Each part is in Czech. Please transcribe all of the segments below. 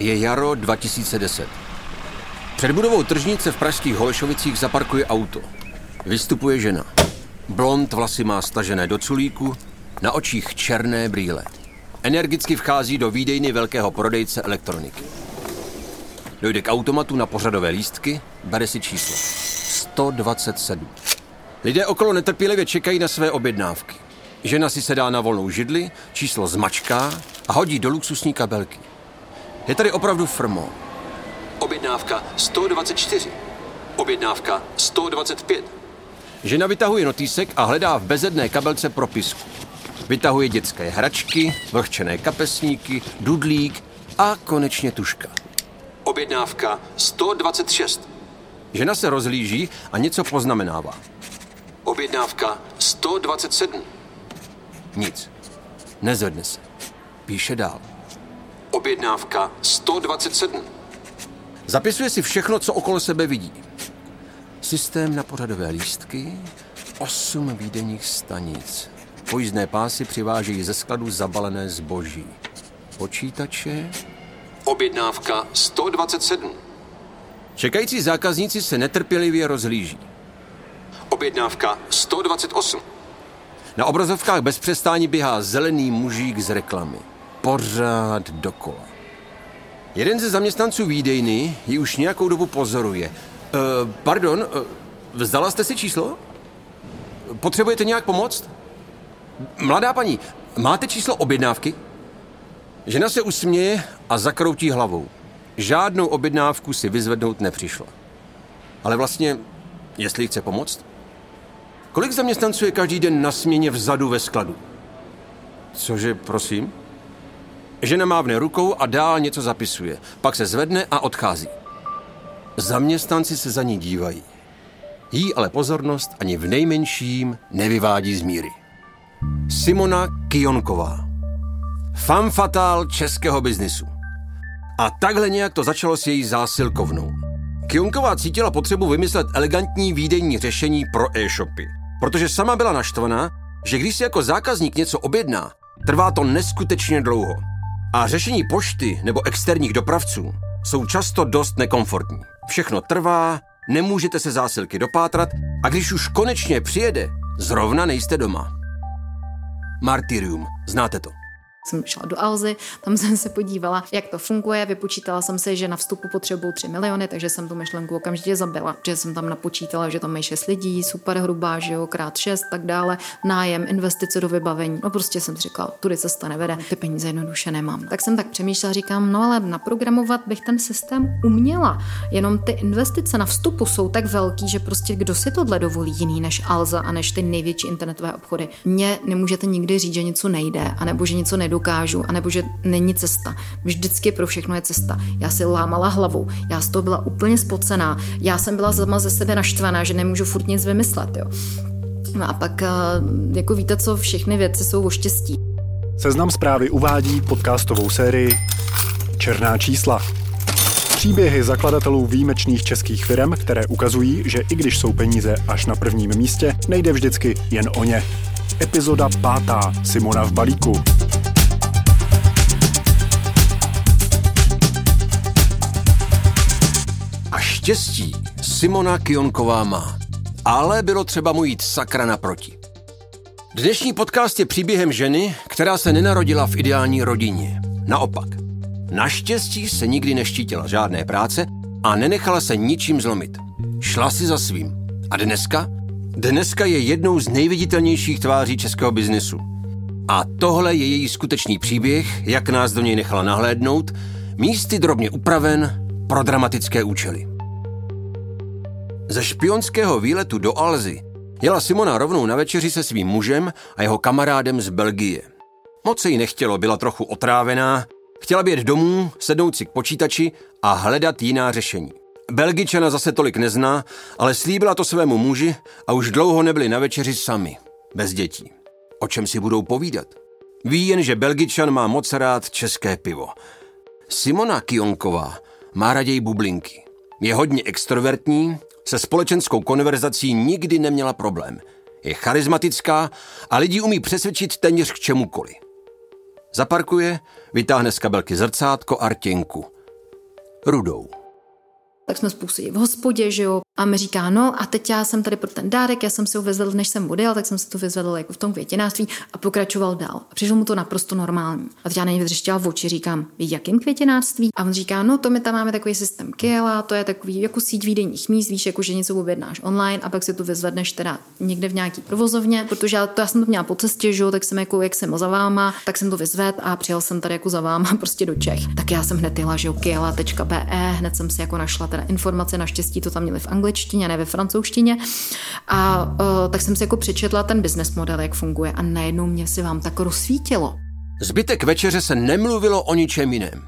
Je jaro 2010. Před budovou tržnice v pražských Holešovicích zaparkuje auto. Vystupuje žena. Blond vlasy má stažené do culíku, na očích černé brýle. Energicky vchází do výdejny velkého prodejce elektroniky. Dojde k automatu na pořadové lístky, bere si číslo. 127. Lidé okolo netrpělivě čekají na své objednávky. Žena si sedá na volnou židli, číslo zmačká a hodí do luxusní kabelky. Je tady opravdu frmo. Objednávka 124. Objednávka 125. Žena vytahuje notýsek a hledá v bezedné kabelce propisku. Vytahuje dětské hračky, vlhčené kapesníky, dudlík a konečně tuška. Objednávka 126. Žena se rozlíží a něco poznamenává. Objednávka 127. Nic. Nezvedne se. Píše dál. Objednávka 127. Zapisuje si všechno, co okolo sebe vidí. Systém na pořadové lístky, osm výdenních stanic. Pojízdné pásy přivážejí ze skladu zabalené zboží. Počítače. Objednávka 127. Čekající zákazníci se netrpělivě rozhlíží. Objednávka 128. Na obrazovkách bez přestání běhá zelený mužík z reklamy. Pořád dokola. Jeden ze zaměstnanců výdejny ji už nějakou dobu pozoruje. E, pardon, e, vzdala jste si číslo? Potřebujete nějak pomoct? Mladá paní, máte číslo objednávky? Žena se usměje a zakroutí hlavou. Žádnou objednávku si vyzvednout nepřišla. Ale vlastně, jestli chce pomoct? Kolik zaměstnanců je každý den na směně vzadu ve skladu? Cože, prosím? Žena mávne rukou a dál něco zapisuje. Pak se zvedne a odchází. Zaměstnanci se za ní dívají. Jí ale pozornost ani v nejmenším nevyvádí z míry. Simona Kionková. Fan fatal českého biznisu. A takhle nějak to začalo s její zásilkovnou. Kionková cítila potřebu vymyslet elegantní výdejní řešení pro e-shopy. Protože sama byla naštvaná, že když si jako zákazník něco objedná, trvá to neskutečně dlouho. A řešení pošty nebo externích dopravců jsou často dost nekomfortní. Všechno trvá, nemůžete se zásilky dopátrat a když už konečně přijede, zrovna nejste doma. Martyrium, znáte to jsem šla do Alzy, tam jsem se podívala, jak to funguje, vypočítala jsem si, že na vstupu potřebuju 3 miliony, takže jsem tu myšlenku okamžitě zabila, že jsem tam napočítala, že tam mají 6 lidí, super hrubá, že jo, krát 6, tak dále, nájem, investice do vybavení. No prostě jsem říkala, tudy cesta nevede, ty peníze jednoduše nemám. Tak jsem tak přemýšlela, říkám, no ale naprogramovat bych ten systém uměla, jenom ty investice na vstupu jsou tak velký, že prostě kdo si tohle dovolí jiný než Alza a než ty největší internetové obchody. Mně nemůžete nikdy říct, že něco nejde, anebo že něco nedou nedokážu, anebo že není cesta. Vždycky pro všechno je cesta. Já si lámala hlavu, já z toho byla úplně spocená, já jsem byla sama ze sebe naštvaná, že nemůžu furt nic vymyslet. Jo. No a pak, eh, jako víte co, všechny věci jsou o štěstí. Seznam zprávy uvádí podcastovou sérii Černá čísla. Příběhy zakladatelů výjimečných českých firm, které ukazují, že i když jsou peníze až na prvním místě, nejde vždycky jen o ně. Epizoda pátá. Simona v balíku. Štěstí Simona Kionková má, ale bylo třeba mu jít sakra naproti. Dnešní podcast je příběhem ženy, která se nenarodila v ideální rodině. Naopak, naštěstí se nikdy neštítila žádné práce a nenechala se ničím zlomit. Šla si za svým. A dneska? Dneska je jednou z nejviditelnějších tváří českého biznesu. A tohle je její skutečný příběh, jak nás do něj nechala nahlédnout, místy drobně upraven pro dramatické účely. Ze špionského výletu do Alzy jela Simona rovnou na večeři se svým mužem a jeho kamarádem z Belgie. Moc se jí nechtělo, byla trochu otrávená, chtěla být domů, sednout si k počítači a hledat jiná řešení. Belgičana zase tolik nezná, ale slíbila to svému muži a už dlouho nebyli na večeři sami, bez dětí. O čem si budou povídat? Ví jen, že Belgičan má moc rád české pivo. Simona Kionková má raději bublinky. Je hodně extrovertní, se společenskou konverzací nikdy neměla problém. Je charismatická a lidi umí přesvědčit téměř k čemukoliv. Zaparkuje, vytáhne z kabelky zrcátko a rtěnku. Rudou tak jsme spolu v hospodě, že jo. A mi říká, no a teď já jsem tady pro ten dárek, já jsem si ho vyzvedl, než jsem odjel, tak jsem si to vyzvedl jako v tom květinářství a pokračoval dál. A přišlo mu to naprosto normální. A teď já na něj v oči, říkám, v jakém květinářství? A on říká, no to my tam máme takový systém Kiela, to je takový jako síť výdejních míst, víš, jako že něco objednáš online a pak si to vyzvedneš teda někde v nějaký provozovně, protože já, to, já jsem to měla po cestě, že jo, tak jsem jako, jak jsem za váma, tak jsem to vyzvedl a přijel jsem tady jako za váma prostě do Čech. Tak já jsem hned jela, že jo, kiela.be, hned jsem si jako našla teda informace, naštěstí to tam měli v angličtině, ne ve francouzštině. A uh, tak jsem si jako přečetla ten business model, jak funguje a najednou mě si vám tak rozsvítilo. Zbytek večeře se nemluvilo o ničem jiném.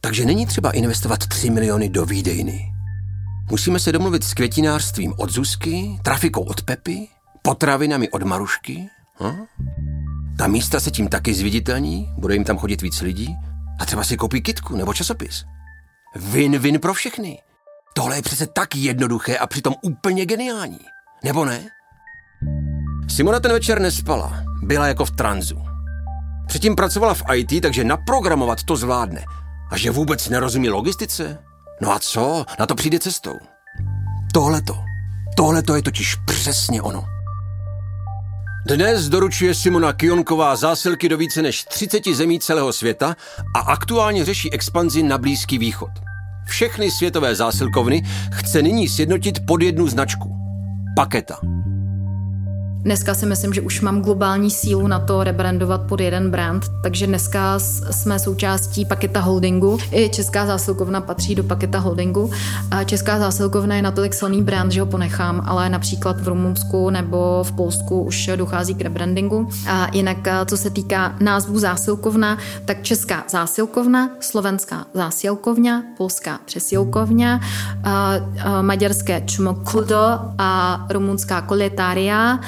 Takže není třeba investovat 3 miliony do výdejny. Musíme se domluvit s květinářstvím od Zuzky, trafikou od Pepy, potravinami od Marušky. Hm? Ta místa se tím taky zviditelní, bude jim tam chodit víc lidí a třeba si koupí kitku nebo časopis. Win-win pro všechny. Tohle je přece tak jednoduché a přitom úplně geniální. Nebo ne? Simona ten večer nespala. Byla jako v tranzu. Předtím pracovala v IT, takže naprogramovat to zvládne. A že vůbec nerozumí logistice? No a co? Na to přijde cestou. Tohleto. Tohleto je totiž přesně ono. Dnes doručuje Simona Kionková zásilky do více než 30 zemí celého světa a aktuálně řeší expanzi na Blízký východ. Všechny světové zásilkovny chce nyní sjednotit pod jednu značku. Paketa. Dneska si myslím, že už mám globální sílu na to rebrandovat pod jeden brand, takže dneska jsme součástí Paketa Holdingu. I Česká zásilkovna patří do Paketa Holdingu. A Česká zásilkovna je natolik silný brand, že ho ponechám, ale například v Rumunsku nebo v Polsku už dochází k rebrandingu. A jinak, co se týká názvu zásilkovna, tak Česká zásilkovna, Slovenská zásilkovna, Polská přesilkovna, maďarské čmokludo a rumunská koletária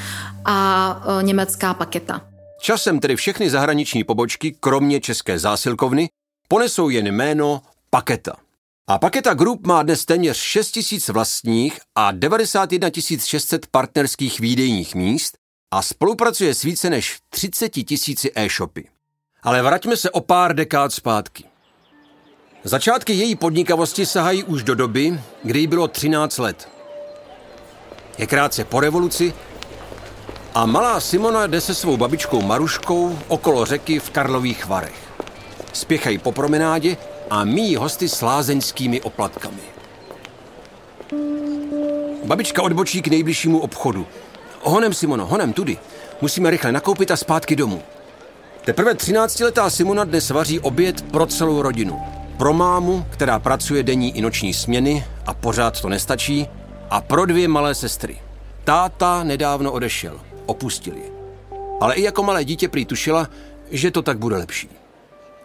a e, německá paketa. Časem tedy všechny zahraniční pobočky, kromě české zásilkovny, ponesou jen jméno Paketa. A Paketa Group má dnes téměř 6 tisíc vlastních a 91 600 partnerských výdejních míst a spolupracuje s více než 30 tisíci e-shopy. Ale vraťme se o pár dekád zpátky. Začátky její podnikavosti sahají už do doby, kdy jí bylo 13 let. Je krátce po revoluci a malá Simona jde se svou babičkou Maruškou okolo řeky v Karlových Varech. Spěchají po promenádě a míjí hosty s lázeňskými oplatkami. Babička odbočí k nejbližšímu obchodu. Honem, Simono, honem, tudy. Musíme rychle nakoupit a zpátky domů. Teprve 13-letá Simona dnes vaří oběd pro celou rodinu. Pro mámu, která pracuje denní i noční směny a pořád to nestačí, a pro dvě malé sestry. Táta nedávno odešel opustili. Ale i jako malé dítě prý tušila, že to tak bude lepší.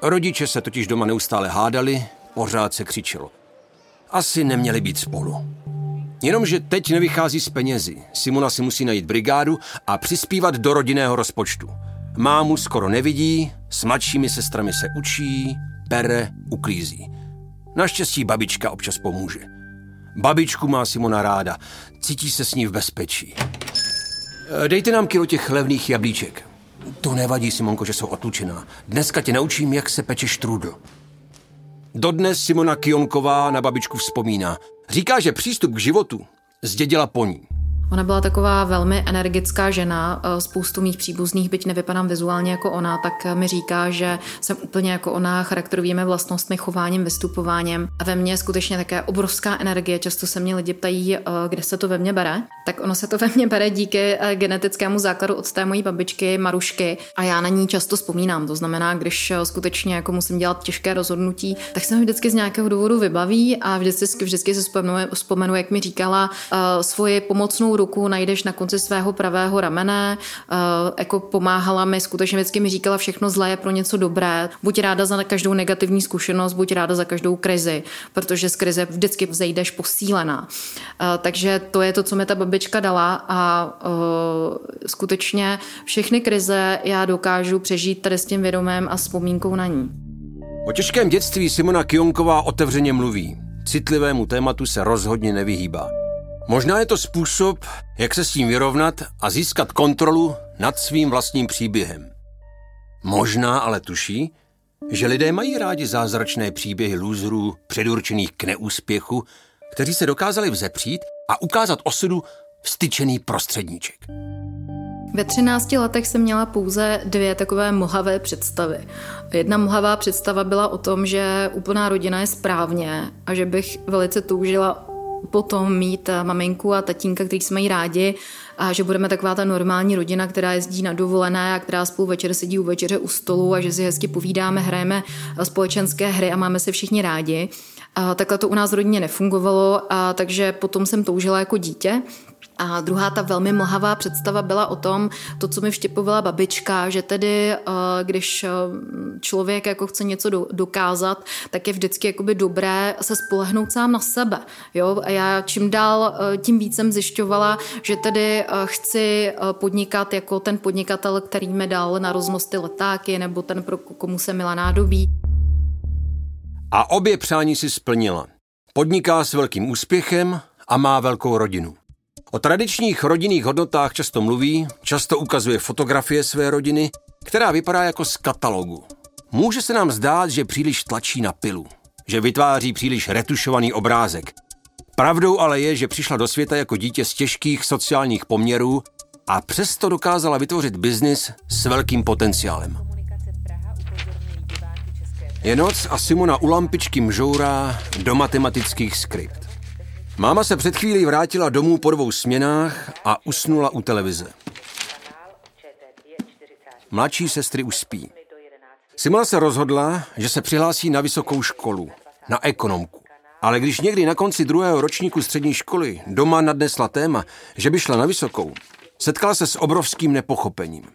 Rodiče se totiž doma neustále hádali, pořád se křičelo. Asi neměli být spolu. Jenomže teď nevychází z penězi. Simona si musí najít brigádu a přispívat do rodinného rozpočtu. Mámu skoro nevidí, s mladšími sestrami se učí, pere, uklízí. Naštěstí babička občas pomůže. Babičku má Simona ráda, cítí se s ní v bezpečí. Eh, dejte nám kilo těch levných jablíček. To nevadí, Simonko, že jsou otlučená. Dneska tě naučím, jak se peče štrůdl. Dodnes Simona Kionková na babičku vzpomíná. Říká, že přístup k životu zdědila po ní. Ona byla taková velmi energická žena, eh, spoustu mých příbuzných, byť nevypadám vizuálně jako ona, tak mi říká, že jsem úplně jako ona charakterovými vlastnostmi, chováním, vystupováním. A ve mně je skutečně také obrovská energie. Často se mě lidi ptají, eh, kde se to ve mně bere. Tak ono se to ve mně bere díky eh, genetickému základu od té mojí babičky Marušky a já na ní často vzpomínám. To znamená, když skutečně jako musím dělat těžké rozhodnutí, tak se mi vždycky z nějakého důvodu vybaví a vždycky, vždycky se vzpomenu, vzpomenu jak mi říkala svoji pomocnou ruku najdeš na konci svého pravého ramene, uh, jako pomáhala mi, skutečně vždycky mi říkala všechno zlé je pro něco dobré. Buď ráda za každou negativní zkušenost, buď ráda za každou krizi, protože z krize vždycky vzejdeš posílená. Uh, takže to je to, co mi ta babička dala a uh, skutečně všechny krize já dokážu přežít tady s tím vědomím a vzpomínkou na ní. O těžkém dětství Simona Kionková otevřeně mluví. Citlivému tématu se rozhodně nevyhýbá. Možná je to způsob, jak se s tím vyrovnat a získat kontrolu nad svým vlastním příběhem. Možná ale tuší, že lidé mají rádi zázračné příběhy lůzrů předurčených k neúspěchu, kteří se dokázali vzepřít a ukázat osudu vstyčený prostředníček. Ve 13 letech jsem měla pouze dvě takové mohavé představy. Jedna mohavá představa byla o tom, že úplná rodina je správně a že bych velice toužila potom mít maminku a tatínka, kteří jsme mají rádi a že budeme taková ta normální rodina, která jezdí na dovolené a která spolu večer sedí u večeře u stolu a že si hezky povídáme, hrajeme společenské hry a máme se všichni rádi. A takhle to u nás rodině nefungovalo, a takže potom jsem toužila jako dítě. A druhá ta velmi mlhavá představa byla o tom, to, co mi vštěpovala babička, že tedy, eh, když eh, člověk jako chce něco dokázat, tak je vždycky jakoby dobré se spolehnout sám na sebe. Jo? A já čím dál eh, tím víc jsem zjišťovala, že tedy chci podnikat jako ten podnikatel, který mi dal na rozmosty letáky, nebo ten, pro komu se milá nádobí. A obě přání si splnila. Podniká s velkým úspěchem a má velkou rodinu. O tradičních rodinných hodnotách často mluví, často ukazuje fotografie své rodiny, která vypadá jako z katalogu. Může se nám zdát, že příliš tlačí na pilu, že vytváří příliš retušovaný obrázek. Pravdou ale je, že přišla do světa jako dítě z těžkých sociálních poměrů a přesto dokázala vytvořit biznis s velkým potenciálem. Je noc a Simona u lampičky mžourá do matematických skript. Máma se před chvílí vrátila domů po dvou směnách a usnula u televize. Mladší sestry už spí. Simona se rozhodla, že se přihlásí na vysokou školu, na ekonomku. Ale když někdy na konci druhého ročníku střední školy doma nadnesla téma, že by šla na vysokou, setkala se s obrovským nepochopením.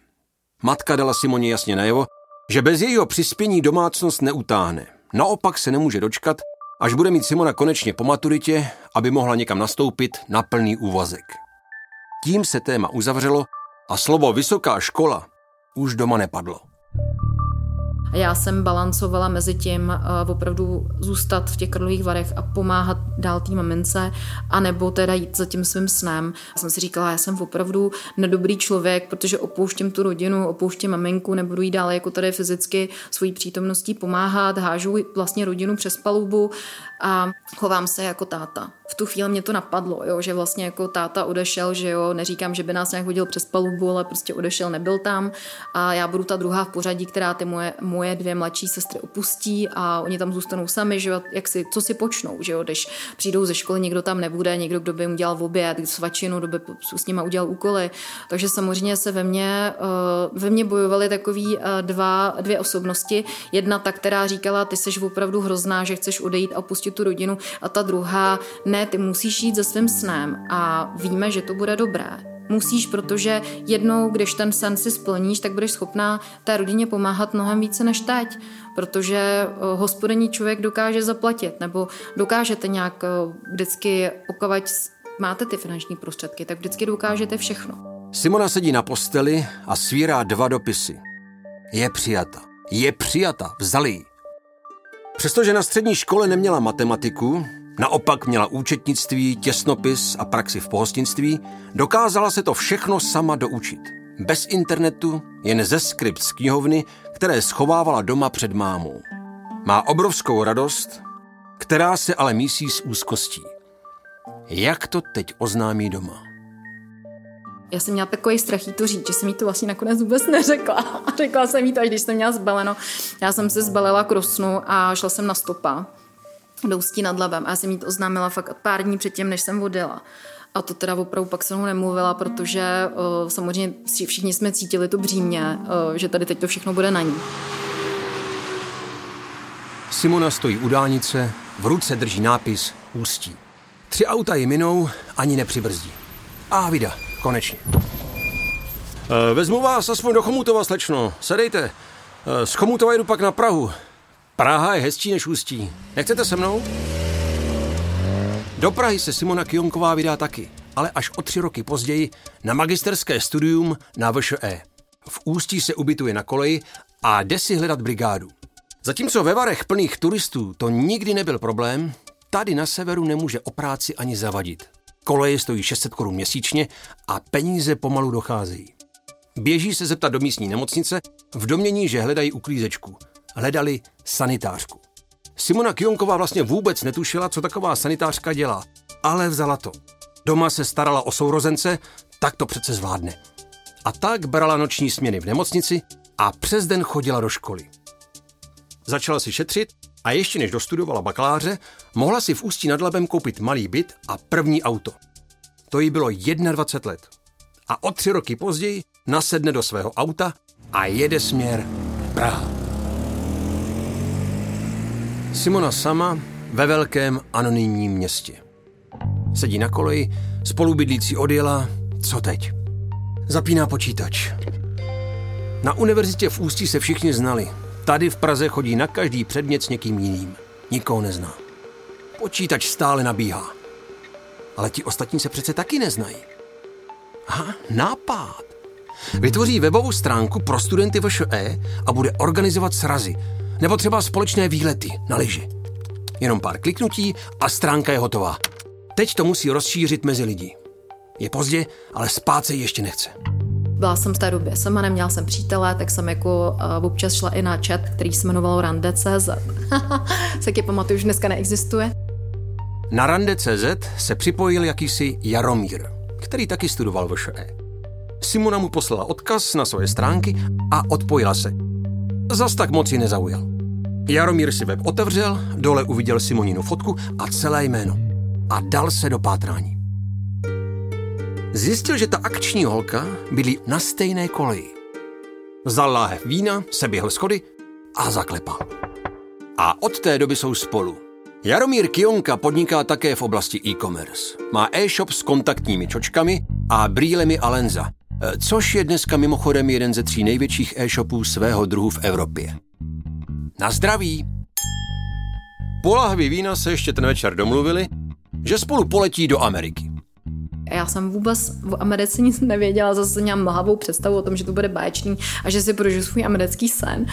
Matka dala Simoně jasně najevo, že bez jejího přispění domácnost neutáhne. Naopak se nemůže dočkat, až bude mít Simona konečně po maturitě, aby mohla někam nastoupit na plný úvazek. Tím se téma uzavřelo a slovo vysoká škola už doma nepadlo. A já jsem balancovala mezi tím uh, opravdu zůstat v těch krlových varech a pomáhat dál té mamince, anebo teda jít za tím svým snem. Já jsem si říkala, já jsem opravdu nedobrý člověk, protože opouštím tu rodinu, opouštím maminku, nebudu jí dále jako tady fyzicky svojí přítomností pomáhat, hážu vlastně rodinu přes palubu a chovám se jako táta. V tu chvíli mě to napadlo, jo, že vlastně jako táta odešel, že jo, neříkám, že by nás nějak hodil přes palubu, ale prostě odešel, nebyl tam a já budu ta druhá v pořadí, která ty moje, moje dvě mladší sestry opustí a oni tam zůstanou sami, že jak si, co si počnou, že jo, když přijdou ze školy, někdo tam nebude, někdo, kdo by jim udělal v oběd, svačinu, kdo by s nima udělal úkoly, takže samozřejmě se ve mně, eh, ve mně bojovaly takový eh, dva, dvě osobnosti, jedna ta, která říkala, ty jsi opravdu hrozná, že chceš odejít a opustit tu rodinu. A ta druhá, ne, ty musíš jít za svým snem. A víme, že to bude dobré. Musíš, protože jednou, když ten sen si splníš, tak budeš schopná té rodině pomáhat mnohem více než teď, protože eh, hospodení člověk dokáže zaplatit, nebo dokážete nějak eh, vždycky, pokud máte ty finanční prostředky, tak vždycky dokážete všechno. Simona sedí na posteli a svírá dva dopisy. Je přijata. Je přijata. Vzali ji. Přestože na střední škole neměla matematiku, naopak měla účetnictví, těsnopis a praxi v pohostinství, dokázala se to všechno sama doučit. Bez internetu, jen ze skript z knihovny, které schovávala doma před mámou. Má obrovskou radost, která se ale mísí s úzkostí. Jak to teď oznámí doma? Já jsem měla takový strach jí to říct, že jsem jí to vlastně nakonec vůbec neřekla. Řekla jsem jí to, až když jsem měla zbaleno. Já jsem se zbalila k rosnu a šla jsem na stopa do Ústí nad Labem. A já jsem jí to oznámila fakt pár dní předtím, než jsem odjela. A to teda opravdu pak se mnou nemluvila, protože uh, samozřejmě všichni jsme cítili to břímě, uh, že tady teď to všechno bude na ní. Simona stojí u dálnice, v ruce drží nápis Ústí. Tři auta ji minou, ani nepřibrzdí. A vida, Konečně. E, vezmu vás aspoň do Chomutova, slečno. Sedejte. E, z Chomutova jdu pak na Prahu. Praha je hezčí než Ústí. Nechcete se mnou? Do Prahy se Simona Kionková vydá taky, ale až o tři roky později na magisterské studium na VŠE. V Ústí se ubytuje na koleji a jde si hledat brigádu. Zatímco ve Varech plných turistů to nikdy nebyl problém, tady na severu nemůže o práci ani zavadit. Koleje stojí 600 korun měsíčně a peníze pomalu docházejí. Běží se zeptat do místní nemocnice v domění, že hledají uklízečku. Hledali sanitářku. Simona Kionková vlastně vůbec netušila, co taková sanitářka dělá, ale vzala to. Doma se starala o sourozence, tak to přece zvládne. A tak brala noční směny v nemocnici a přes den chodila do školy. Začala si šetřit a ještě než dostudovala bakaláře, mohla si v Ústí nad Labem koupit malý byt a první auto. To jí bylo 21 let. A o tři roky později nasedne do svého auta a jede směr Praha. Simona sama ve velkém anonymním městě. Sedí na koleji, spolubydlící odjela, co teď? Zapíná počítač. Na univerzitě v Ústí se všichni znali. Tady v Praze chodí na každý předmět s někým jiným. Nikoho nezná. Počítač stále nabíhá. Ale ti ostatní se přece taky neznají. Aha, nápad. Vytvoří webovou stránku pro studenty VŠE a bude organizovat srazy. Nebo třeba společné výlety na lyži. Jenom pár kliknutí a stránka je hotová. Teď to musí rozšířit mezi lidi. Je pozdě, ale spát se ještě nechce. Byla jsem v té době sama, neměla jsem přítele, tak jsem jako uh, občas šla i na chat, který se jmenoval Rande.cz. se tě pamatuju, už dneska neexistuje. Na Rande.cz se připojil jakýsi Jaromír, který taky studoval v ŠE. Simona mu poslala odkaz na svoje stránky a odpojila se. Zas tak moc ji nezaujal. Jaromír si web otevřel, dole uviděl Simoninu fotku a celé jméno. A dal se do pátrání. Zjistil, že ta akční holka byly na stejné koleji. Vzal láhev vína, seběhl schody a zaklepal. A od té doby jsou spolu. Jaromír Kionka podniká také v oblasti e-commerce. Má e-shop s kontaktními čočkami a brýlemi Alenza, což je dneska mimochodem jeden ze tří největších e-shopů svého druhu v Evropě. Na zdraví! Po lahvi vína se ještě ten večer domluvili, že spolu poletí do Ameriky. Já jsem vůbec v Americe nic nevěděla, zase měla mlhavou představu o tom, že to bude báječný a že si prožiju svůj americký sen.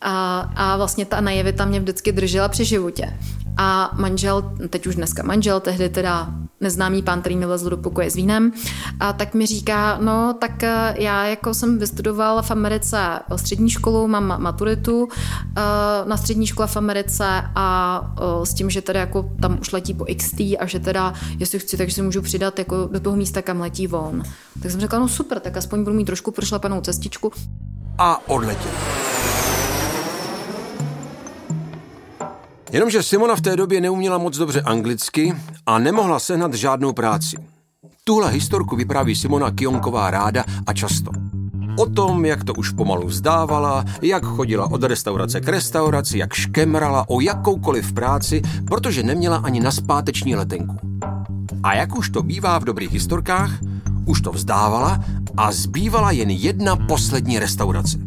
A, a vlastně ta najevita mě vždycky držela při životě. A manžel, teď už dneska manžel, tehdy teda neznámý pán, který mi vlezl do pokoje s vínem, a tak mi říká, no tak eh, já jako jsem vystudoval v Americe střední školu, mám maturitu eh, na střední škole v Americe a s tím, že teda jako tam už letí po XT a že teda, jestli chci, takže si můžu přidat jako do toho místa, kam letí von. Tak jsem řekla, no super, tak aspoň budu mít trošku prošlapanou cestičku. A odletěl. Jenomže Simona v té době neuměla moc dobře anglicky a nemohla sehnat žádnou práci. Tuhle historku vypráví Simona Kionková ráda a často. O tom, jak to už pomalu vzdávala, jak chodila od restaurace k restauraci, jak škemrala o jakoukoliv práci, protože neměla ani na zpáteční letenku. A jak už to bývá v dobrých historkách, už to vzdávala a zbývala jen jedna poslední restaurace.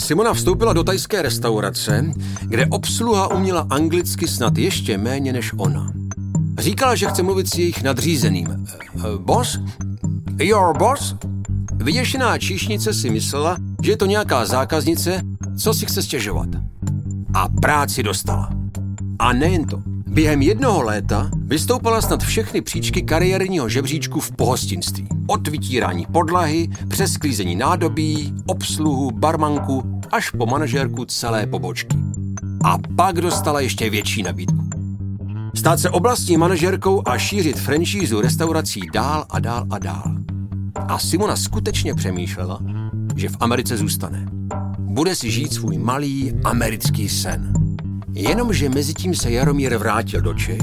Simona vstoupila do tajské restaurace, kde obsluha uměla anglicky snad ještě méně než ona. Říkala, že chce mluvit s jejich nadřízeným. Uh, boss? Your boss? Vyděšená číšnice si myslela, že je to nějaká zákaznice, co si chce stěžovat. A práci dostala. A nejen to. Během jednoho léta vystoupala snad všechny příčky kariérního žebříčku v pohostinství. Od vytírání podlahy, přes sklízení nádobí, obsluhu, barmanku, až po manažérku celé pobočky. A pak dostala ještě větší nabídku. Stát se oblastní manažérkou a šířit franšízu restaurací dál a dál a dál. A Simona skutečně přemýšlela, že v Americe zůstane. Bude si žít svůj malý americký sen. Jenomže mezi tím se Jaromír vrátil do Čech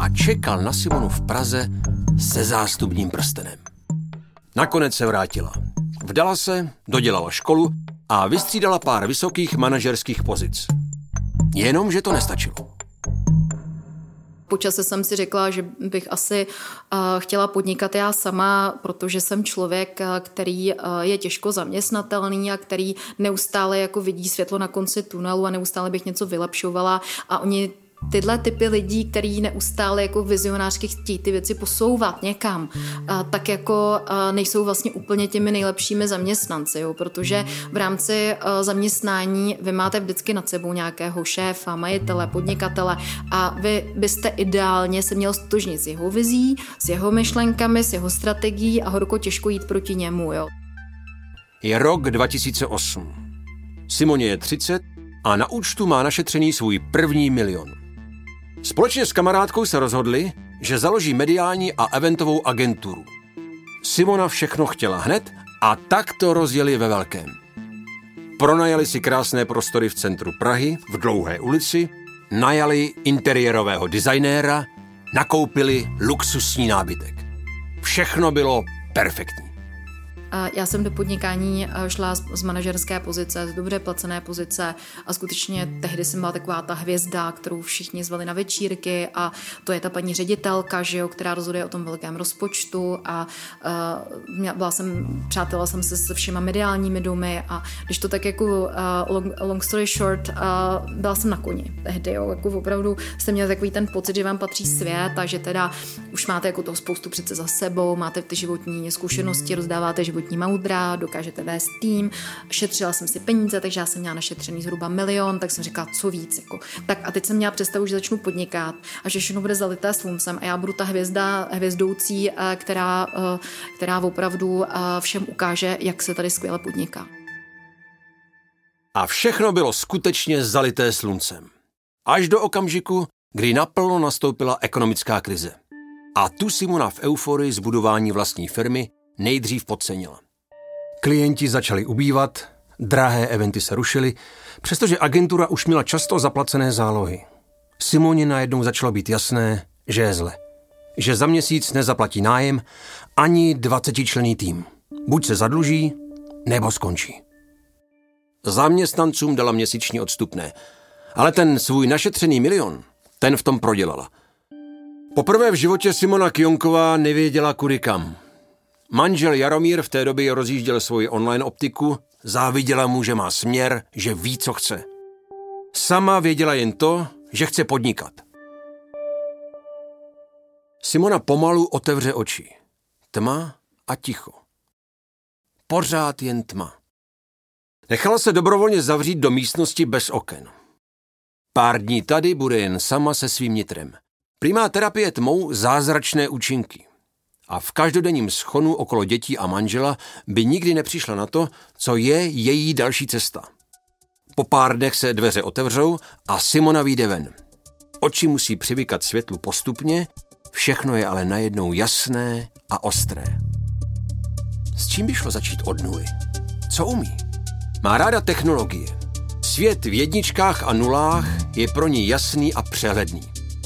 a čekal na Simonu v Praze se zástupním prstenem. Nakonec se vrátila. Vdala se, dodělala školu a vystřídala pár vysokých manažerských pozic. Jenomže to nestačilo. Po čase jsem si řekla, že bych asi uh, chtěla podnikat já sama, protože jsem člověk, uh, který uh, je těžko zaměstnatelný a který neustále jako vidí světlo na konci tunelu a neustále bych něco vylepšovala a oni tyhle typy lidí, který neustále jako vizionářky chtějí ty věci posouvat někam, a tak jako a nejsou vlastně úplně těmi nejlepšími zaměstnanci, jo, protože v rámci zaměstnání vy máte vždycky nad sebou nějakého šéfa, majitele, podnikatele a vy byste ideálně se měl stotožnit s jeho vizí, s jeho myšlenkami, s jeho strategií a horko těžko jít proti němu. Jo. Je rok 2008. Simoně je 30 a na účtu má našetřený svůj první milion. Společně s kamarádkou se rozhodli, že založí mediální a eventovou agenturu. Simona všechno chtěla hned a tak to rozjeli ve velkém. Pronajali si krásné prostory v centru Prahy, v Dlouhé ulici, najali interiérového designéra, nakoupili luxusní nábytek. Všechno bylo perfektní. Já jsem do podnikání eh, šla z manažerské pozice, z dobře placené pozice a skutečně tehdy jsem byla taková ta hvězda, kterou všichni zvali na večírky a to je ta paní ředitelka, že jo, která rozhoduje o tom velkém rozpočtu a uh, byla jsem, přátela jsem se se všema mediálními domy a když to tak jako uh, long, long story short, byla jsem na koni tehdy, jo, jako opravdu jsem měla takový ten pocit, že vám patří svět a že teda už máte jako toho spoustu přece za sebou, máte ty životní zkušenosti, rozdáváte život životní moudra, dokážete vést tým, šetřila jsem si peníze, takže já jsem měla našetřený zhruba milion, tak jsem říkala, co víc. Jako. Tak a teď jsem měla představu, že začnu podnikat a že všechno bude zalité sluncem a já budu ta hvězda, hvězdoucí, eh, která, eh, která opravdu eh, všem ukáže, jak se tady skvěle podniká. A všechno bylo skutečně zalité sluncem. Až do okamžiku, kdy naplno nastoupila ekonomická krize. A tu Simona v euforii zbudování vlastní firmy nejdřív podcenila. Klienti začali ubývat, drahé eventy se rušily, přestože agentura už měla často zaplacené zálohy. Simoně najednou začalo být jasné, že je zle. Že za měsíc nezaplatí nájem ani 20-člený tým. Buď se zadluží, nebo skončí. Zaměstnancům dala měsíční odstupné, ale ten svůj našetřený milion, ten v tom prodělala. Poprvé v životě Simona Kionková nevěděla kudy kam. Manžel Jaromír v té době rozjížděl svoji online optiku, záviděla mu, že má směr, že ví, co chce. Sama věděla jen to, že chce podnikat. Simona pomalu otevře oči. Tma a ticho. Pořád jen tma. Nechala se dobrovolně zavřít do místnosti bez oken. Pár dní tady bude jen sama se svým nitrem. Primá terapie tmou zázračné účinky a v každodenním schonu okolo dětí a manžela by nikdy nepřišla na to, co je její další cesta. Po pár dnech se dveře otevřou a Simona vyjde ven. Oči musí přivykat světlu postupně, všechno je ale najednou jasné a ostré. S čím by šlo začít od nuly? Co umí? Má ráda technologie. Svět v jedničkách a nulách je pro ní jasný a přehledný.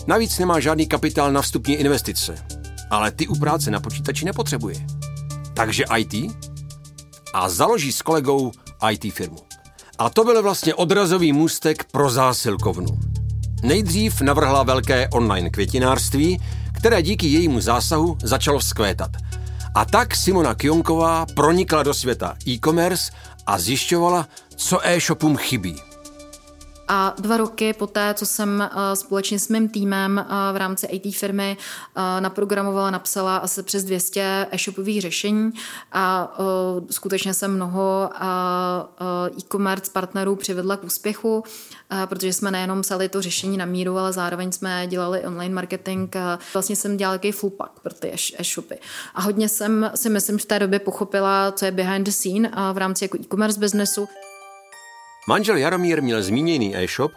Navíc nemá žádný kapitál na vstupní investice ale ty u práce na počítači nepotřebuje. Takže IT a založí s kolegou IT firmu. A to byl vlastně odrazový můstek pro zásilkovnu. Nejdřív navrhla velké online květinářství, které díky jejímu zásahu začalo vzkvétat. A tak Simona Kionková pronikla do světa e-commerce a zjišťovala, co e-shopům chybí. A dva roky poté, co jsem eh, společně s mým týmem eh, v rámci IT firmy eh, naprogramovala, napsala asi přes 200 e-shopových řešení a skutečně jsem mnoho e-commerce partnerů přivedla k úspěchu, protože jsme nejenom psali to řešení na míru, ale zároveň jsme dělali online marketing. Vlastně jsem dělala takový fullpack pro ty e-shopy. A hodně jsem si myslím v té době pochopila, co je behind the scene v rámci jako e-commerce biznesu. Manžel Jaromír měl zmíněný e-shop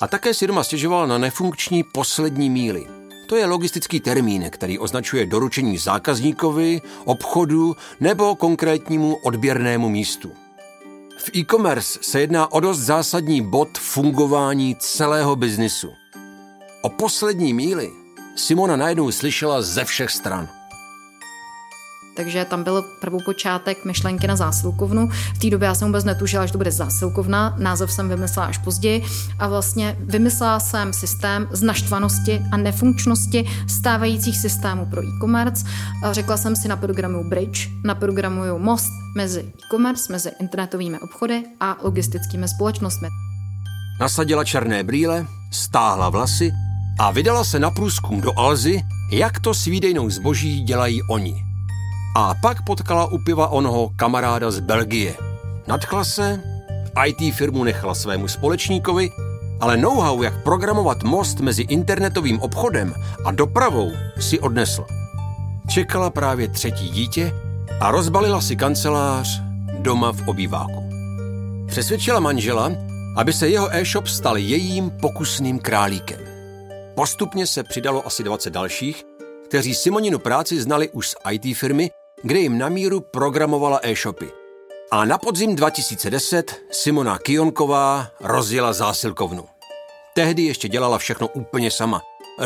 a také si doma stěžoval na nefunkční poslední míly. To je logistický termín, který označuje doručení zákazníkovi, obchodu nebo konkrétnímu odběrnému místu. V e-commerce se jedná o dost zásadní bod fungování celého biznisu. O poslední míli Simona najednou slyšela ze všech stran – takže tam byl počátek myšlenky na zásilkovnu. V té době já jsem vůbec netušila, že to bude zásilkovna. Název jsem vymyslela až později a vlastně vymyslela jsem systém z naštvanosti a nefunkčnosti stávajících systémů pro e-commerce. Řekla jsem si na programu Bridge, na programu most mezi e-commerce, mezi internetovými obchody a logistickými společnostmi. Nasadila černé brýle, stáhla vlasy a vydala se na průzkum do Alzy, jak to s výdejnou zboží dělají oni. A pak potkala u piva onoho kamaráda z Belgie. Nadchla se, IT firmu nechala svému společníkovi, ale know-how, jak programovat most mezi internetovým obchodem a dopravou, si odnesla. Čekala právě třetí dítě a rozbalila si kancelář doma v obýváku. Přesvědčila manžela, aby se jeho e-shop stal jejím pokusným králíkem. Postupně se přidalo asi 20 dalších, kteří Simoninu práci znali už z IT firmy, kde jim na míru programovala e-shopy. A na podzim 2010 Simona Kionková rozjela zásilkovnu. Tehdy ještě dělala všechno úplně sama.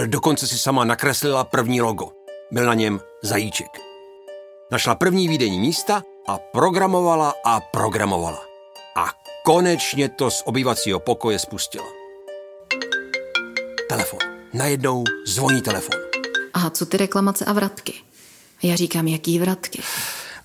Dokonce si sama nakreslila první logo. Byl na něm zajíček. Našla první výdejní místa a programovala a programovala. A konečně to z obyvacího pokoje spustila. Telefon. Najednou zvoní telefon. A co ty reklamace a vratky? Já říkám, jaký vratky?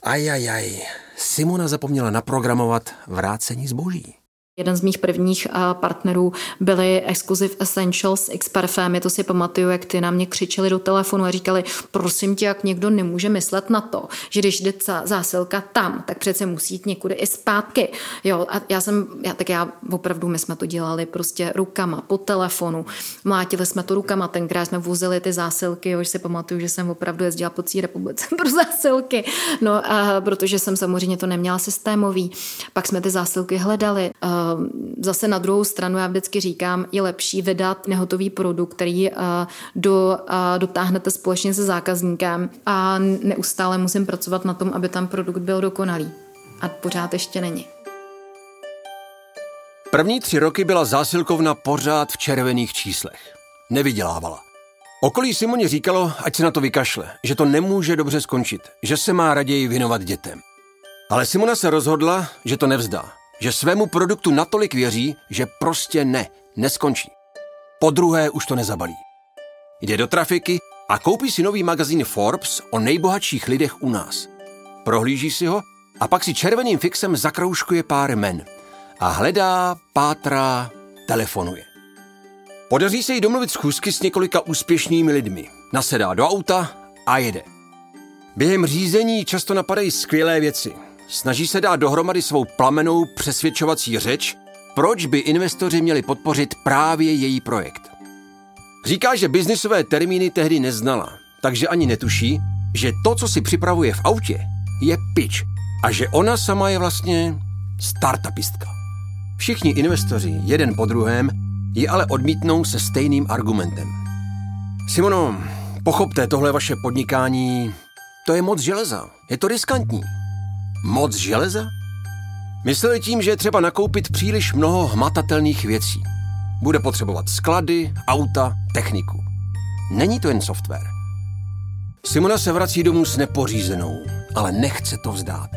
Ajajaj, Simona zapomněla naprogramovat vrácení zboží. Jeden z mých prvních partnerů byli Exclusive Essentials X Parfémy, to si pamatuju, jak ty na mě křičeli do telefonu a říkali, prosím tě, jak někdo nemůže myslet na to, že když jde zásilka tam, tak přece musí jít někudy i zpátky. Jo, a já jsem, já, tak já opravdu, my jsme to dělali prostě rukama, po telefonu, mlátili jsme to rukama, tenkrát jsme vozili ty zásilky, jo, si pamatuju, že jsem opravdu jezdila po celé republice pro zásilky, no, a, protože jsem samozřejmě to neměla systémový. Pak jsme ty zásilky hledali, Ehm, zase na druhou stranu já vždycky říkám, je lepší vydat nehotový produkt, který eh, do, eh, dotáhnete společně se zákazníkem a neustále musím pracovat na tom, aby tam produkt byl dokonalý. A pořád ještě není. První tři roky byla zásilkovna pořád v červených číslech. Nevydělávala. Okolí Simoně říkalo, ať se na to vykašle, že to nemůže dobře skončit, že se má raději věnovat dětem. Ale Simona se rozhodla, že to nevzdá že svému produktu natolik věří, že prostě ne, neskončí. Po druhé už to nezabalí. Jde do trafiky a koupí si nový magazín Forbes o nejbohatších lidech u nás. Prohlíží si ho a pak si červeným fixem zakroužkuje pár men. A hledá, pátrá, telefonuje. Podaří se jí domluvit schůzky s několika úspěšnými lidmi. Nasedá do auta a jede. Během řízení často napadají skvělé věci. Snaží se dát dohromady svou plamenou přesvědčovací řeč, proč by investoři měli podpořit právě její projekt. Říká, že biznisové termíny tehdy neznala, takže ani netuší, že to, co si připravuje v autě, je pitch a že ona sama je vlastně startupistka. Všichni investoři, jeden po druhém, ji ale odmítnou se stejným argumentem. Simono, pochopte, tohle vaše podnikání, to je moc železa, je to riskantní. Moc železa? Mysleli tím, že je třeba nakoupit příliš mnoho hmatatelných věcí. Bude potřebovat sklady, auta, techniku. Není to jen software. Simona se vrací domů s nepořízenou, ale nechce to vzdát.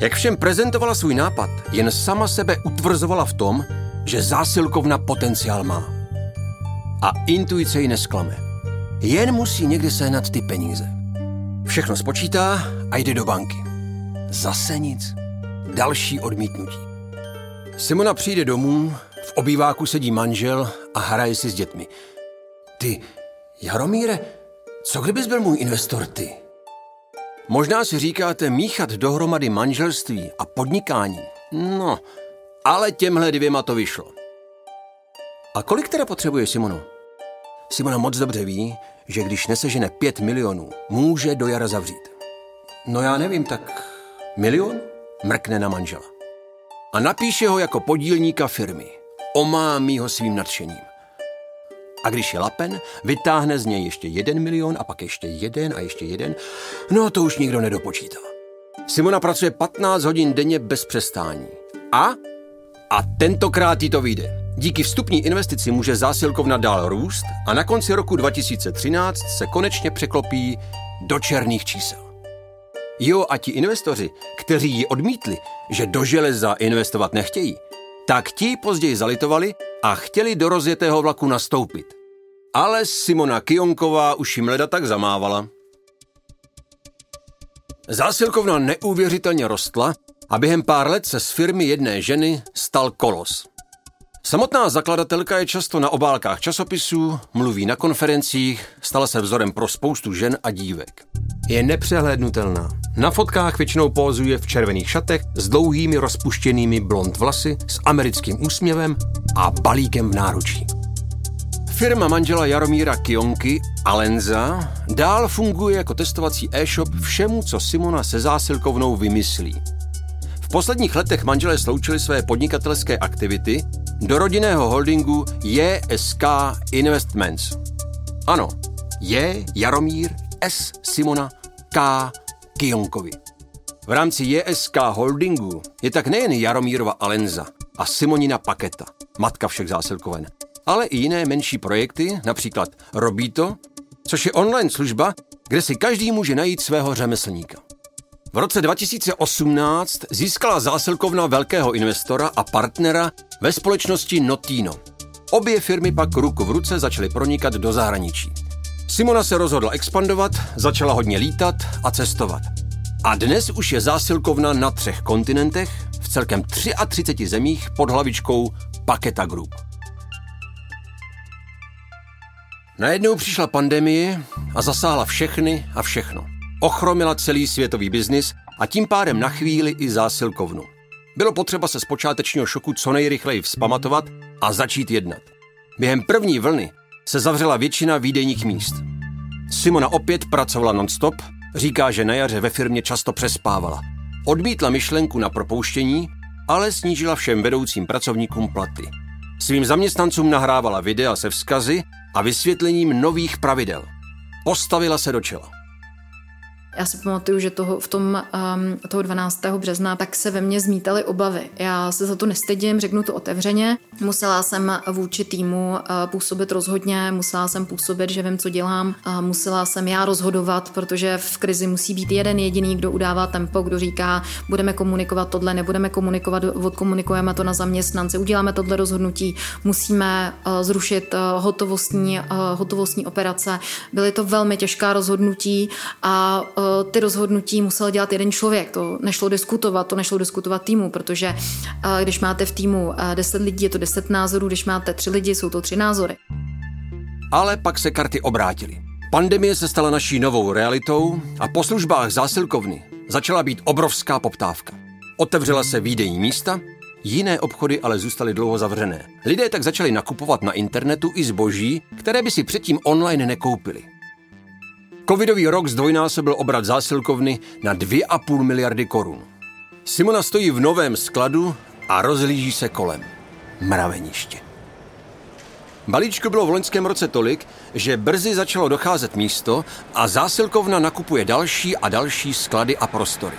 Jak všem prezentovala svůj nápad, jen sama sebe utvrzovala v tom, že zásilkovna potenciál má. A intuice ji nesklame. Jen musí někde sehnat ty peníze. Všechno spočítá a jde do banky. Zase nic. Další odmítnutí. Simona přijde domů, v obýváku sedí manžel a hraje si s dětmi. Ty, Jaromíre, co kdybys byl můj investor ty? Možná si říkáte míchat dohromady manželství a podnikání. No, ale těmhle dvěma to vyšlo. A kolik teda potřebuje Simonu? Simona moc dobře ví, že když nesežene pět milionů, může do jara zavřít. No já nevím, tak Milion? Mrkne na manžela. A napíše ho jako podílníka firmy. Omámí ho svým nadšením. A když je lapen, vytáhne z něj ještě jeden milion a pak ještě jeden a ještě jeden. No to už nikdo nedopočítá. Simona pracuje 15 hodin denně bez přestání. A? A tentokrát jí to vyjde. Díky vstupní investici může zásilkovna dál růst a na konci roku 2013 se konečně překlopí do černých čísel. Jo, a ti investoři, kteří ji odmítli, že do železa investovat nechtějí, tak ti později zalitovali a chtěli do rozjetého vlaku nastoupit. Ale Simona Kionková už jim leda tak zamávala. Zásilkovna neuvěřitelně rostla a během pár let se z firmy jedné ženy stal kolos. Samotná zakladatelka je často na obálkách časopisů, mluví na konferencích, stala se vzorem pro spoustu žen a dívek. Je nepřehlednutelná. Na fotkách většinou pózuje v červených šatech s dlouhými rozpuštěnými blond vlasy, s americkým úsměvem a balíkem v náručí. Firma manžela Jaromíra Kionky, Alenza, dál funguje jako testovací e-shop všemu, co Simona se zásilkovnou vymyslí posledních letech manželé sloučili své podnikatelské aktivity do rodinného holdingu JSK Investments. Ano, J. Jaromír S. Simona K. Kionkovi. V rámci JSK Holdingu je tak nejen Jaromírova Alenza a Simonina Paketa, matka všech zásilkoven, ale i jiné menší projekty, například Robito, což je online služba, kde si každý může najít svého řemeslníka. V roce 2018 získala zásilkovna velkého investora a partnera ve společnosti Notino. Obě firmy pak ruku v ruce začaly pronikat do zahraničí. Simona se rozhodla expandovat, začala hodně lítat a cestovat. A dnes už je zásilkovna na třech kontinentech, v celkem 33 zemích pod hlavičkou Paketa Group. Najednou přišla pandemie a zasáhla všechny a všechno. Ochromila celý světový biznis a tím pádem na chvíli i zásilkovnu. Bylo potřeba se z počátečního šoku co nejrychleji vzpamatovat a začít jednat. Během první vlny se zavřela většina výdejních míst. Simona opět pracovala nonstop, říká, že na jaře ve firmě často přespávala. Odmítla myšlenku na propouštění, ale snížila všem vedoucím pracovníkům platy. Svým zaměstnancům nahrávala videa se vzkazy a vysvětlením nových pravidel. Postavila se do čela. Já si pamatuju, že toho, v tom, um, toho 12. března tak se ve mně zmítaly obavy. Já se za to nestydím, řeknu to otevřeně. Musela jsem vůči týmu uh, působit rozhodně, musela jsem působit, že vím, co dělám. Uh, musela jsem já rozhodovat, protože v krizi musí být jeden jediný, kdo udává tempo, kdo říká, budeme komunikovat tohle, nebudeme komunikovat, odkomunikujeme to na zaměstnance, uděláme tohle rozhodnutí, musíme uh, zrušit uh, hotovostní, uh, hotovostní operace. Byly to velmi těžká rozhodnutí a uh, ty rozhodnutí musel dělat jeden člověk. To nešlo diskutovat, to nešlo diskutovat týmu, protože eh, když máte v týmu 10 eh, lidí, je to 10 názorů, když máte 3 lidi, jsou to 3 názory. Ale pak se karty obrátily. Pandemie se stala naší novou realitou a po službách zásilkovny začala být obrovská poptávka. Otevřela se výdejní místa, jiné obchody ale zůstaly dlouho zavřené. Lidé tak začali nakupovat na internetu i zboží, které by si předtím online nekoupili. Covidový rok zdvojnásobil obrat zásilkovny na 2,5 miliardy korun. Simona stojí v novém skladu a rozlíží se kolem. Mraveniště. Balíčku bylo v loňském roce tolik, že brzy začalo docházet místo a zásilkovna nakupuje další a další sklady a prostory.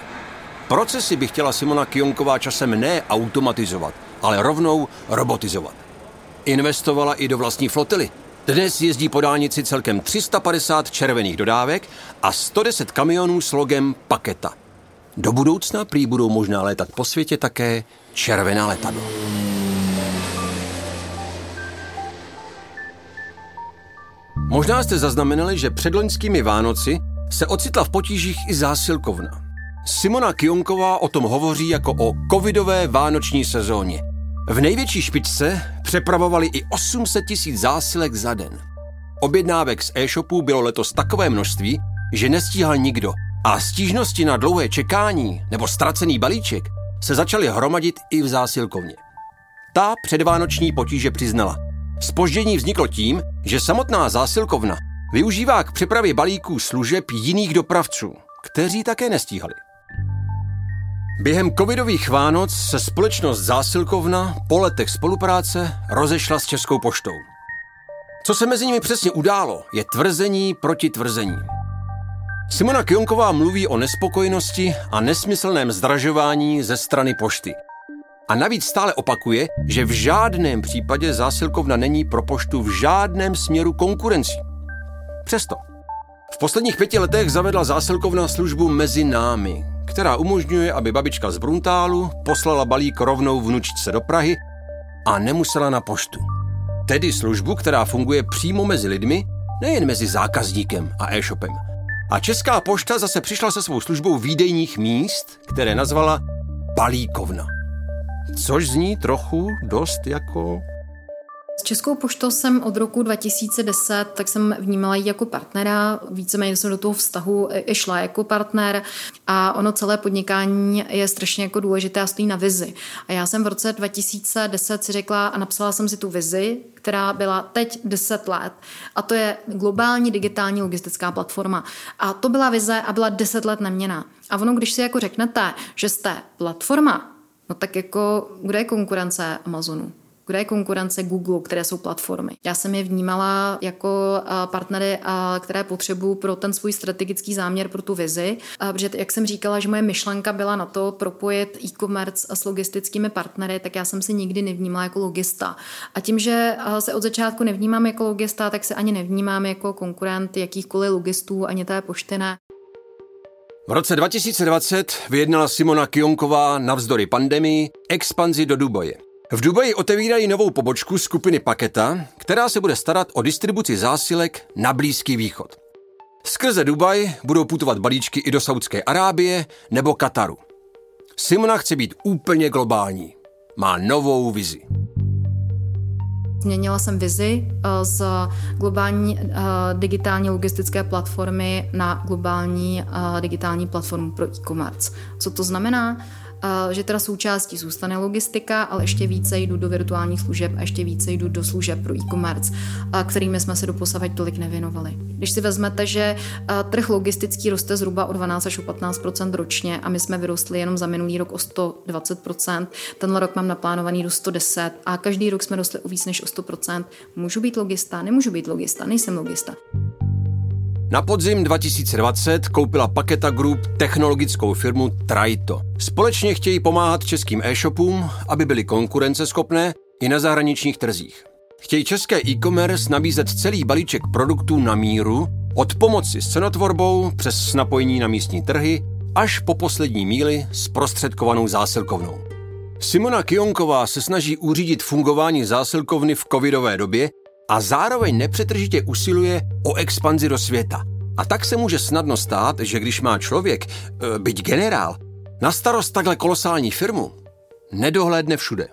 Procesy by chtěla Simona Kionková časem ne automatizovat, ale rovnou robotizovat. Investovala i do vlastní flotily – dnes jezdí po dálnici celkem 350 červených dodávek a 110 kamionů s logem Paketa. Do budoucna prý budou možná létat po světě také červená letadla. Možná jste zaznamenali, že před loňskými Vánoci se ocitla v potížích i zásilkovna. Simona Kionková o tom hovoří jako o covidové vánoční sezóně – v největší špičce přepravovali i 800 tisíc zásilek za den. Objednávek z e-shopů bylo letos takové množství, že nestíhal nikdo a stížnosti na dlouhé čekání nebo ztracený balíček se začaly hromadit i v zásilkovně. Ta předvánoční potíže přiznala. Spoždění vzniklo tím, že samotná zásilkovna využívá k přepravě balíků služeb jiných dopravců, kteří také nestíhali. Během covidových Vánoc se společnost Zásilkovna po letech spolupráce rozešla s Českou poštou. Co se mezi nimi přesně událo, je tvrzení proti tvrzení. Simona Kionková mluví o nespokojenosti a nesmyslném zdražování ze strany pošty. A navíc stále opakuje, že v žádném případě zásilkovna není pro poštu v žádném směru konkurencí. Přesto. V posledních pěti letech zavedla zásilkovna službu mezi námi, která umožňuje, aby babička z Bruntálu poslala balík rovnou vnučce do Prahy a nemusela na poštu. Tedy službu, která funguje přímo mezi lidmi, nejen mezi zákazníkem a e-shopem. A Česká pošta zase přišla se svou službou výdejních míst, které nazvala balíkovna. Což zní trochu dost jako Českou poštou jsem od roku 2010, tak jsem vnímala ji jako partnera, víceméně jsem do toho vztahu i šla jako partner a ono celé podnikání je strašně jako důležité a stojí na vizi. A já jsem v roce 2010 si řekla a napsala jsem si tu vizi, která byla teď 10 let a to je globální digitální logistická platforma. A to byla vize a byla 10 let neměná. A ono, když si jako řeknete, že jste platforma, no tak jako, kde je konkurence Amazonu? Kde je konkurence Google, které jsou platformy? Já jsem je vnímala jako partnery, které potřebuju pro ten svůj strategický záměr, pro tu vizi, protože jak jsem říkala, že moje myšlenka byla na to propojit e-commerce s logistickými partnery, tak já jsem se nikdy nevnímala jako logista. A tím, že se od začátku nevnímám jako logista, tak se ani nevnímám jako konkurent jakýchkoliv logistů, ani té pošty ne. V roce 2020 vyjednala Simona Kionková navzdory pandemii expanzi do Dubaje. V Dubaji otevírají novou pobočku skupiny Paketa, která se bude starat o distribuci zásilek na Blízký východ. Skrze Dubaj budou putovat balíčky i do Saudské Arábie nebo Kataru. Simona chce být úplně globální. Má novou vizi. Změnila jsem vizi eh, z globální eh, digitální logistické platformy na globální eh, digitální platformu pro e-commerce. Co to znamená? Že teda součástí zůstane logistika, ale ještě více jdu do virtuálních služeb a ještě více jdu do služeb pro e-commerce, kterými jsme se doposavať tolik nevěnovali. Když si vezmete, že trh logistický roste zhruba o 12 až o 15% ročně a my jsme vyrostli jenom za minulý rok o 120% tenhle rok mám naplánovaný do 110 a každý rok jsme rostli o víc než o 100% Můžu být logista, nemůžu být logista, nejsem logista. Na podzim 2020 koupila Paketa Group technologickou firmu Traito. Společně chtějí pomáhat českým e-shopům, aby byly konkurenceschopné i na zahraničních trzích. Chtějí české e-commerce nabízet celý balíček produktů na míru, od pomoci s cenotvorbou přes napojení na místní trhy až po poslední míli s prostředkovanou zásilkovnou. Simona Kionková se snaží uřídit fungování zásilkovny v covidové době a zároveň nepřetržitě usiluje o expanzi do světa. A tak se může snadno stát, že když má člověk, e, byť generál, na starost takhle kolosální firmu, nedohlédne všude.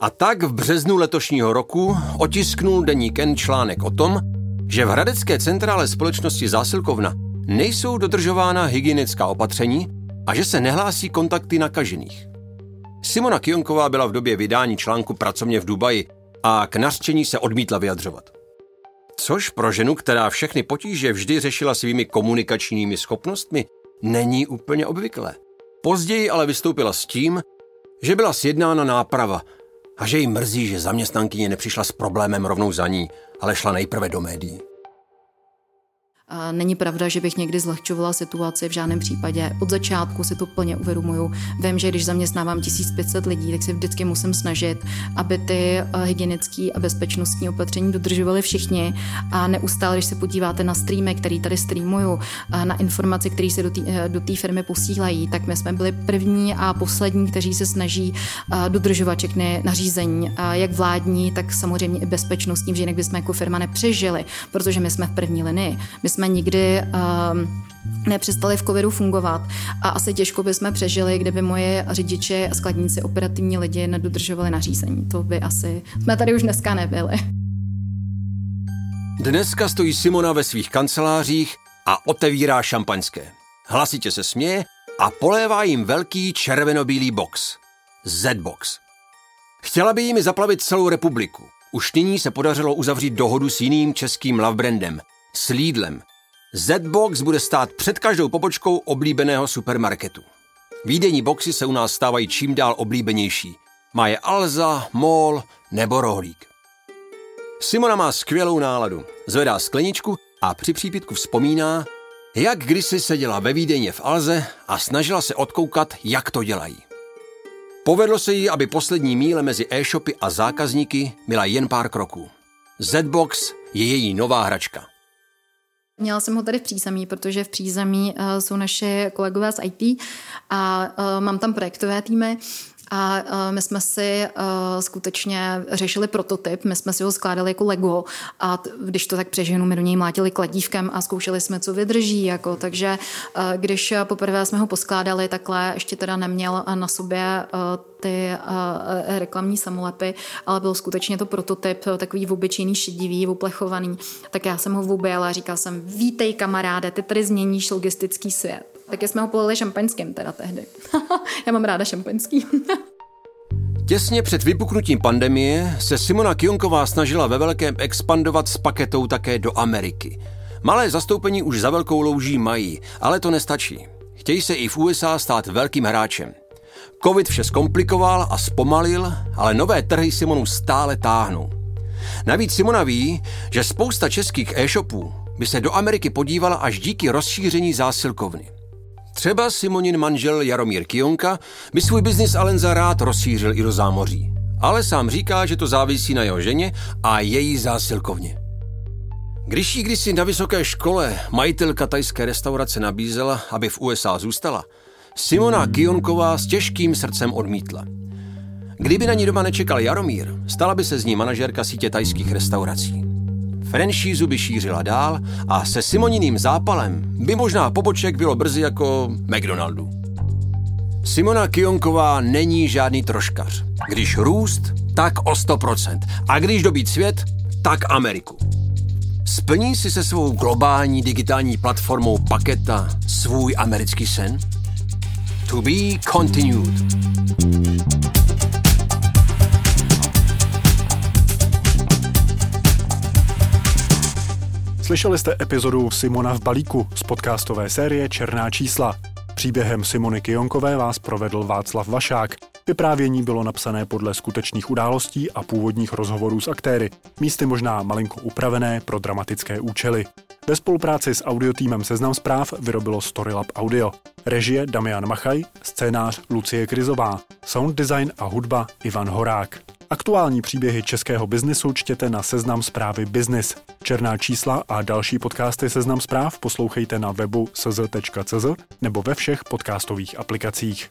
A tak v březnu letošního roku otisknul deník N článek o tom, že v hradecké centrále společnosti Zásilkovna nejsou dodržována hygienická opatření a že se nehlásí kontakty nakažených. Simona Kionková byla v době vydání článku pracovně v Dubaji a k nařčení se odmítla vyjadřovat. Což pro ženu, která všechny potíže vždy řešila svými komunikačními schopnostmi, není úplně obvyklé. Později ale vystoupila s tím, že byla sjednána náprava a že jí mrzí, že zaměstnankyně nepřišla s problémem rovnou za ní, ale šla nejprve do médií. Není pravda, že bych někdy zlehčovala situaci v žádném případě. Od začátku si to plně uvědomuju. Vím, že když zaměstnávám 1500 lidí, tak se vždycky musím snažit, aby ty eh, hygienické a bezpečnostní opatření dodržovali všichni. A neustále, když se podíváte na streamy, který tady streamuju, na informace, které se do té eh, firmy posílají, tak my jsme byli první a poslední, kteří se snaží eh, dodržovat všechny nařízení, jak vládní, tak samozřejmě i bezpečnostní, že jinak bychom jako firma nepřežili, protože my jsme v první linii. My jsme nikdy um, nepřestali v covidu fungovat a asi těžko bychom přežili, kdyby moje řidiči a skladníci, operativní lidi nedodržovali nařízení. To by asi jsme tady už dneska nebyli. Dneska stojí Simona ve svých kancelářích a otevírá šampaňské. Hlasitě se směje a polévá jim velký červenobílý box. Z-box. Chtěla by jimi zaplavit celou republiku. Už nyní se podařilo uzavřít dohodu s jiným českým love brandem, s Lidlem. Z-Box bude stát před každou pobočkou oblíbeného supermarketu. Výdejní boxy se u nás stávají čím dál oblíbenější. Má je Alza, Mol nebo Rohlík. Simona má skvělou náladu. Zvedá skleničku a při přípitku vzpomíná, jak kdysi seděla ve Vídeně v Alze a snažila se odkoukat, jak to dělají. Povedlo se jí, aby poslední míle mezi e-shopy a zákazníky byla jen pár kroků. Z-Box je její nová hračka. Měla jsem ho tady v přízemí, protože v přízemí uh, jsou naše kolegové z IT a uh, mám tam projektové týmy A my jsme si skutečně řešili prototyp, my jsme si ho skládali jako Lego a když to tak přeženu, my do něj mlátili kladívkem a zkoušeli jsme, co vydrží. Jako, takže když poprvé jsme ho poskládali takhle, ještě teda neměl na sobě ty reklamní samolepy, ale byl skutečně to prototyp, takový obyčejný šedivý, uplechovaný, tak já jsem ho objela a říkal jsem, vítej kamaráde, ty tady změníš logistický svět. Tak jsme ho polili šampaňským teda tehdy. Já mám ráda šampaňský. Těsně před vypuknutím pandemie se Simona Kionková snažila ve velkém expandovat s paketou také do Ameriky. Malé zastoupení už za velkou louží mají, ale to nestačí. Chtějí se i v USA stát velkým hráčem. Covid vše zkomplikoval a zpomalil, ale nové trhy Simonu stále táhnou. Navíc Simona ví, že spousta českých e-shopů by se do Ameriky podívala až díky rozšíření zásilkovny. Třeba Simonin manžel Jaromír Kionka by svůj biznis Alenza rád rozšířil i do zámoří. Ale sám říká, že to závisí na jeho ženě a její zásilkovně. Když jí kdysi na vysoké škole majitelka tajské restaurace nabízela, aby v USA zůstala, Simona Kionková s těžkým srdcem odmítla. Kdyby na ní doma nečekal Jaromír, stala by se z ní manažerka sítě tajských restaurací. Franšízu by šířila dál a se Simoniným zápalem by možná poboček bylo brzy jako McDonaldu. Simona Kionková není žádný troškař. Když růst, tak o 100%. A když dobít svět, tak Ameriku. Splní si se svou globální digitální platformou Paketa svůj americký sen? To be continued. Slyšeli jste epizodu Simona v balíku z podcastové série Černá čísla. Příběhem Simony Kionkové vás provedl Václav Vašák. Vyprávění bylo napsané podle skutečných událostí a původních rozhovorů s aktéry, místy možná malinko upravené pro dramatické účely. Ve spolupráci s audiotýmem Seznam zpráv vyrobilo Storylab Audio. Režie Damian Machaj, scénář Lucie Krizová, sound design a hudba Ivan Horák. Aktuální příběhy českého biznesu čtěte na Seznam zprávy Business. Černá čísla a další podcasty Seznam zpráv poslouchejte na webu sz.cz nebo ve všech podcastových aplikacích.